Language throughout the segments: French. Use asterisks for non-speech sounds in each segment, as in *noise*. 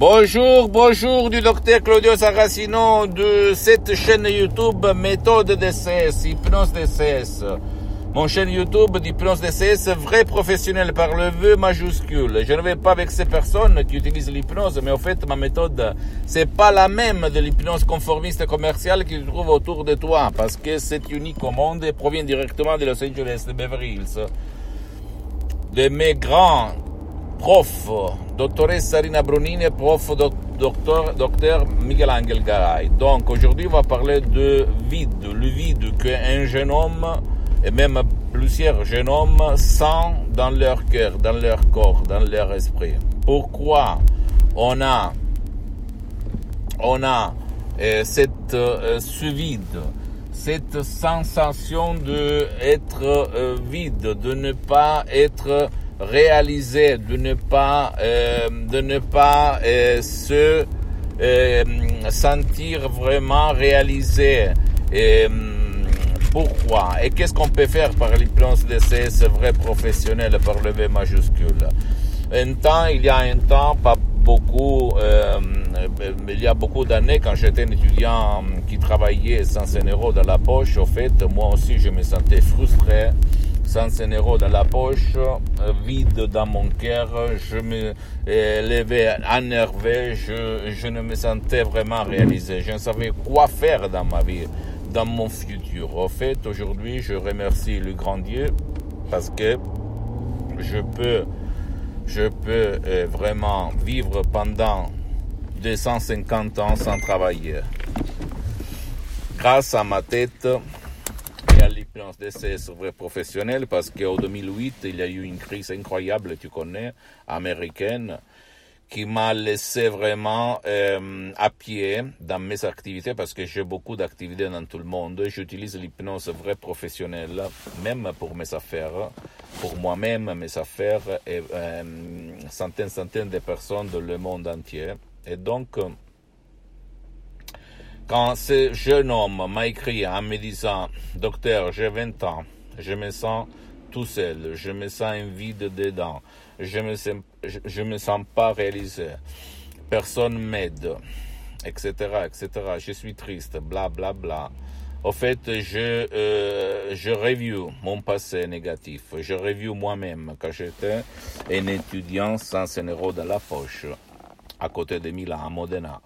Bonjour, bonjour du docteur Claudio Saracino de cette chaîne YouTube Méthode DCS, Hypnose DCS. Mon chaîne YouTube d'hypnose DCS, vrai professionnel par le vœu majuscule. Je ne vais pas avec ces personnes qui utilisent l'hypnose, mais en fait, ma méthode, c'est pas la même de l'hypnose conformiste commerciale qui se trouve autour de toi, parce que c'est unique au monde provient directement de Los Angeles, de Beverly Hills. De mes grands profs, doctoresse Sarina Brunini et prof docteur, docteur Miguel Angel Garay. Donc, aujourd'hui, on va parler de vide, le vide qu'un jeune homme et même plusieurs jeunes hommes sentent dans leur cœur, dans leur corps, dans leur esprit. Pourquoi on a, on a euh, cette euh, ce vide, cette sensation de être euh, vide, de ne pas être réalisé, de ne pas, euh, de ne pas euh, se euh, sentir vraiment réalisé. Et, pourquoi? Et qu'est-ce qu'on peut faire par l'hypnose CS vrai professionnel par le V majuscule? Un temps, il y a un temps, pas beaucoup, euh, il y a beaucoup d'années, quand j'étais un étudiant qui travaillait sans un dans la poche, au fait, moi aussi, je me sentais frustré, sans un dans la poche, vide dans mon cœur, je me euh, levais énervé, je, ne me sentais vraiment réalisé, je ne savais quoi faire dans ma vie dans mon futur. En fait, aujourd'hui, je remercie le grand Dieu parce que je peux, je peux euh, vraiment vivre pendant 250 ans sans travailler. Grâce à ma tête d'essai vrai professionnel, parce qu'en 2008, il y a eu une crise incroyable, tu connais, américaine, qui m'a laissé vraiment euh, à pied dans mes activités parce que j'ai beaucoup d'activités dans tout le monde. J'utilise l'hypnose vrai professionnelle, même pour mes affaires, pour moi-même, mes affaires et euh, centaines, centaines de personnes dans le monde entier. Et donc, quand ce jeune homme m'a écrit en me disant, docteur, j'ai 20 ans, je me sens tout seul, je me sens un vide dedans, je me sens, je, me sens pas réalisé, personne m'aide, etc., etc. Je suis triste, bla bla bla. Au fait, je euh, je review mon passé négatif, je review moi-même quand j'étais un étudiant sans un euro dans la poche, à côté de Milan, à Modena.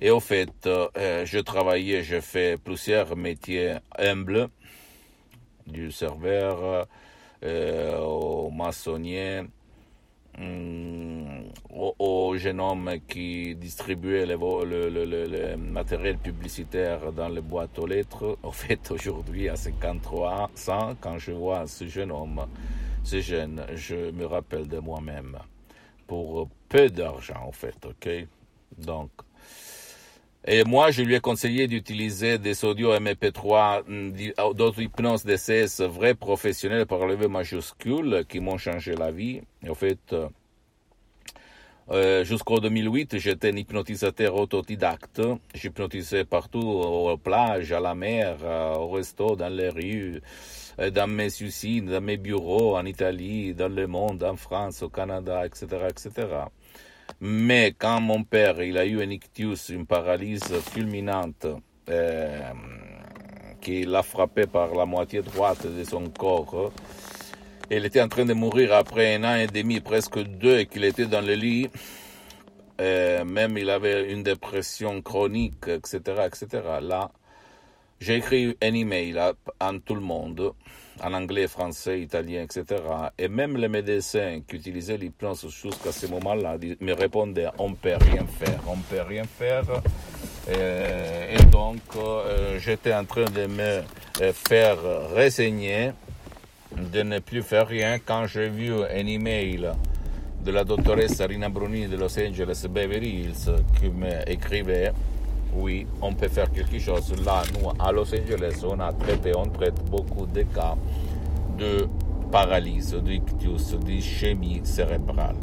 Et au fait, euh, je travaillais, je fais plusieurs métiers humbles, du serveur euh, au maçonnier, hum, au, au, jeune homme qui distribuait le, matériel publicitaire dans les boîtes aux lettres. *laughs* En fait, aujourd'hui, à 53 ans, quand je vois ce jeune homme, ce jeune, je me rappelle de moi-même. Pour peu d'argent, en fait, ok? Donc, et moi, je lui ai conseillé d'utiliser des audios MP3 d'autres hypnose DCS vrais professionnels par le majuscule qui m'ont changé la vie. En fait, euh, jusqu'au 2008, j'étais un hypnotisateur autodidacte. J'hypnotisais partout, aux plages, à la mer, au resto, dans les rues, dans mes usines, dans mes bureaux, en Italie, dans le monde, en France, au Canada, etc., etc. Mais quand mon père il a eu un ictus, une paralyse fulminante, euh, qui l'a frappé par la moitié droite de son corps, il était en train de mourir après un an et demi, presque deux, qu'il était dans le lit. Euh, même il avait une dépression chronique, etc., etc. Là, j'ai écrit un email à, tout le monde en anglais, français, italien, etc. Et même les médecins qui utilisaient l'hypnose jusqu'à ce moment-là me répondaient on ne peut rien faire, on ne peut rien faire. Et, et donc, euh, j'étais en train de me euh, faire résigner de ne plus faire rien quand j'ai vu un email de la doctoresse Rina Brunini de Los Angeles Beverly Hills qui m'écrivait oui, on peut faire quelque chose. Là, nous, à Los Angeles, on a traité, on traite beaucoup de cas de paralysie, d'ictus, d'ischémie cérébrale.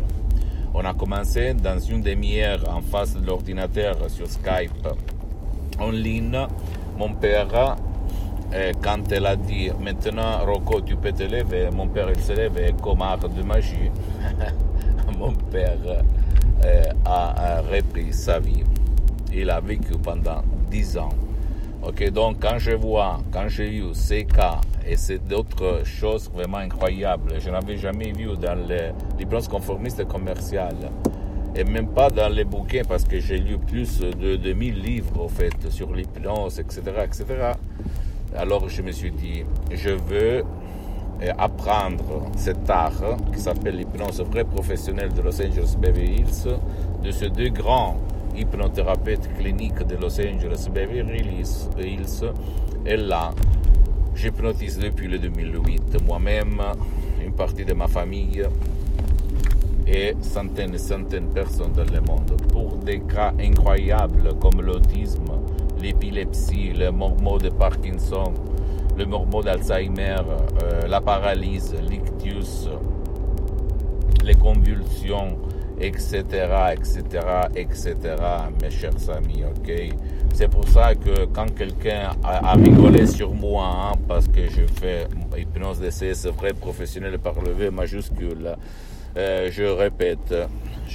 On a commencé dans une demi-heure en face de l'ordinateur sur Skype en ligne. Mon père, eh, quand elle a dit maintenant Rocco tu peux te lever, mon père il se lève et comme art de magie, *laughs* mon père eh, a repris sa vie il a vécu pendant 10 ans. Ok, donc quand je vois, quand j'ai eu ces cas, et c'est d'autres choses vraiment incroyables, je n'avais jamais vu dans les l'hypnose conformiste commerciales, et même pas dans les bouquins, parce que j'ai lu plus de 2000 livres, fait, sur l'hypnose, etc., etc. Alors je me suis dit, je veux euh, apprendre cet art qui s'appelle l'hypnose vrai professionnelle de Los Angeles Beverly Hills, de ces deux grands hypnothérapeute clinique de Los Angeles Beverly Hills. Et là, j'hypnotise depuis le 2008 moi-même, une partie de ma famille et centaines et centaines de personnes dans le monde pour des cas incroyables comme l'autisme, l'épilepsie, le mormot de Parkinson, le mormot d'Alzheimer, euh, la paralysie, l'ictus, les convulsions, etc., etc., etc., mes chers amis, ok? C'est pour ça que quand quelqu'un a, rigolé sur moi, hein, parce que je fais hypnose c'est vrai, professionnel par le V majuscule, euh, je répète,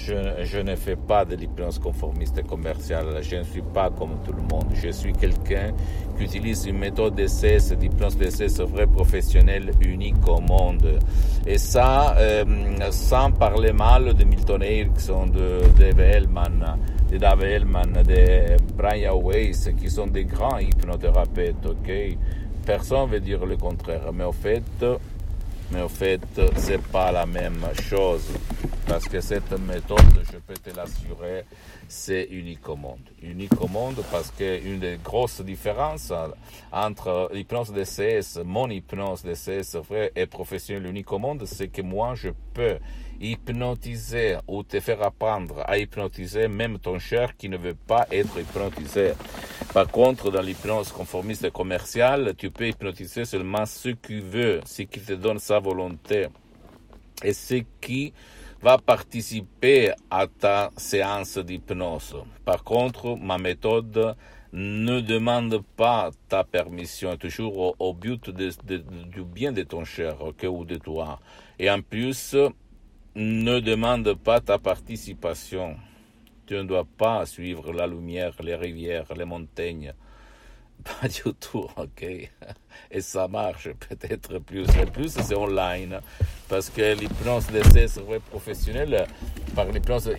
je, ne fais pas de l'hypnose conformiste commerciale. Je ne suis pas comme tout le monde. Je suis quelqu'un qui utilise une méthode d'essai, d'hypnose d'essai, vrai professionnel unique au monde. Et ça, euh, sans parler mal de Milton Erickson, de Dave Hellman, de Dave Hellman, de Brian Weiss, qui sont des grands hypnothérapeutes, ok? Personne ne veut dire le contraire. Mais au fait, mais au fait, c'est pas la même chose. Parce que cette méthode, je peux te l'assurer, c'est unique au monde. Unique au monde parce qu'une des grosses différences entre l'hypnose DCS, mon hypnose DCS vrai et professionnel unique au monde, c'est que moi, je peux hypnotiser ou te faire apprendre à hypnotiser même ton cher qui ne veut pas être hypnotisé. Par contre, dans l'hypnose conformiste commerciale, tu peux hypnotiser seulement ce qui veut, ce qui te donne sa volonté et ce qui va participer à ta séance d'hypnose. Par contre, ma méthode ne demande pas ta permission, toujours au, but du bien de ton cher, ou de toi. Et en plus, ne demande pas ta participation. Tu ne dois pas suivre la lumière, les rivières, les montagnes. Pas du tout, ok. Et ça marche peut-être plus et plus, c'est online. Parce que l'hypnose d'essai vrai professionnel, par l'hypnose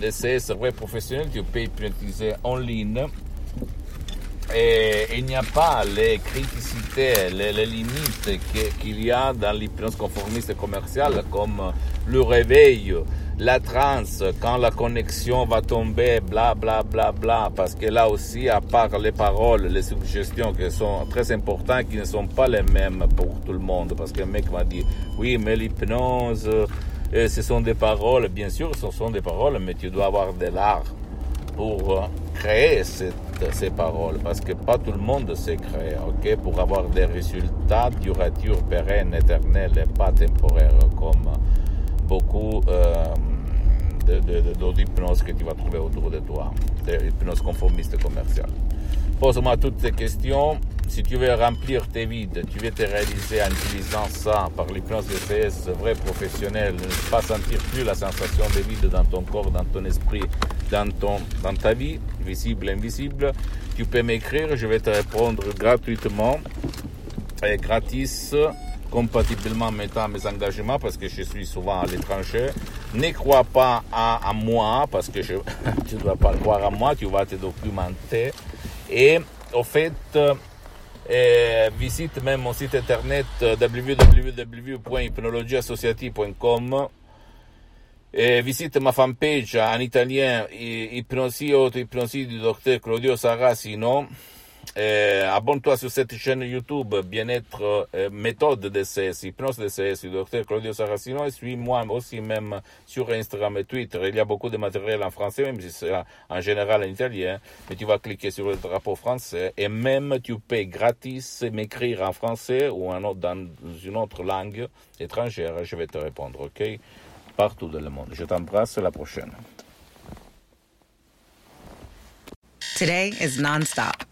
d'essai vrai professionnel, tu peux hypnotiser en ligne et il n'y a pas les criticités, les, limites qu'il y a dans l'hypnose conformiste commerciale comme le réveil, la transe, quand la connexion va tomber, bla bla bla bla, parce que là aussi, à part les paroles, les suggestions qui sont très importantes, qui ne sont pas les mêmes pour tout le monde, parce qu'un mec m'a dit, oui, mais l'hypnose, euh, ce sont des paroles, bien sûr, ce sont des paroles, mais tu dois avoir de l'art pour euh, créer ces paroles, parce que pas tout le monde sait créer, ok, pour avoir des résultats duratures, pérennes, éternels et pas temporaires, comme beaucoup euh, d'autres hypnoses que tu vas trouver autour de toi, des hypnoses conformistes commerciales. Pose-moi toutes tes questions. Si tu veux remplir tes vides, tu veux te réaliser en utilisant ça par l'hypnose CS vrai professionnel, ne pas sentir plus la sensation de vide dans ton corps, dans ton esprit, dans, ton, dans ta vie, visible, invisible, tu peux m'écrire, je vais te répondre gratuitement et gratis, compatiblement mettant mes engagements parce que je suis souvent à l'étranger. Ne crois pas à, moi parce que *laughs* tu ne dois pas croire à moi, tu vas te documenter. Et au fait, euh, visite même mon site internet www.hypnologieassociative.com et visite ma fanpage en italien Ipnosi du docteur Claudio Saracino Euh, abonne-toi sur cette chaîne YouTube, bien-être, euh, méthode DCS, hypnose DCS, du docteur Claudio Saracino, et suis-moi aussi même sur Instagram et Twitter. Il y a beaucoup de matériel en français, même si c'est en général en italien, mais tu vas cliquer sur le drapeau français, et même tu peux gratis m'écrire en français ou en, dans une autre langue étrangère, je vais te répondre, ok? Partout dans le monde. Je t'embrasse, la prochaine. Today is nonstop.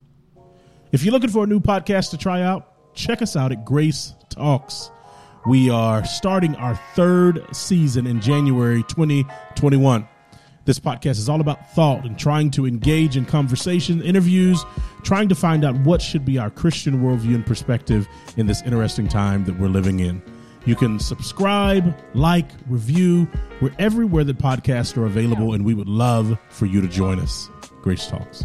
If you're looking for a new podcast to try out, check us out at Grace Talks. We are starting our third season in January 2021. This podcast is all about thought and trying to engage in conversation, interviews, trying to find out what should be our Christian worldview and perspective in this interesting time that we're living in. You can subscribe, like, review. We're everywhere that podcasts are available, and we would love for you to join us. Grace Talks.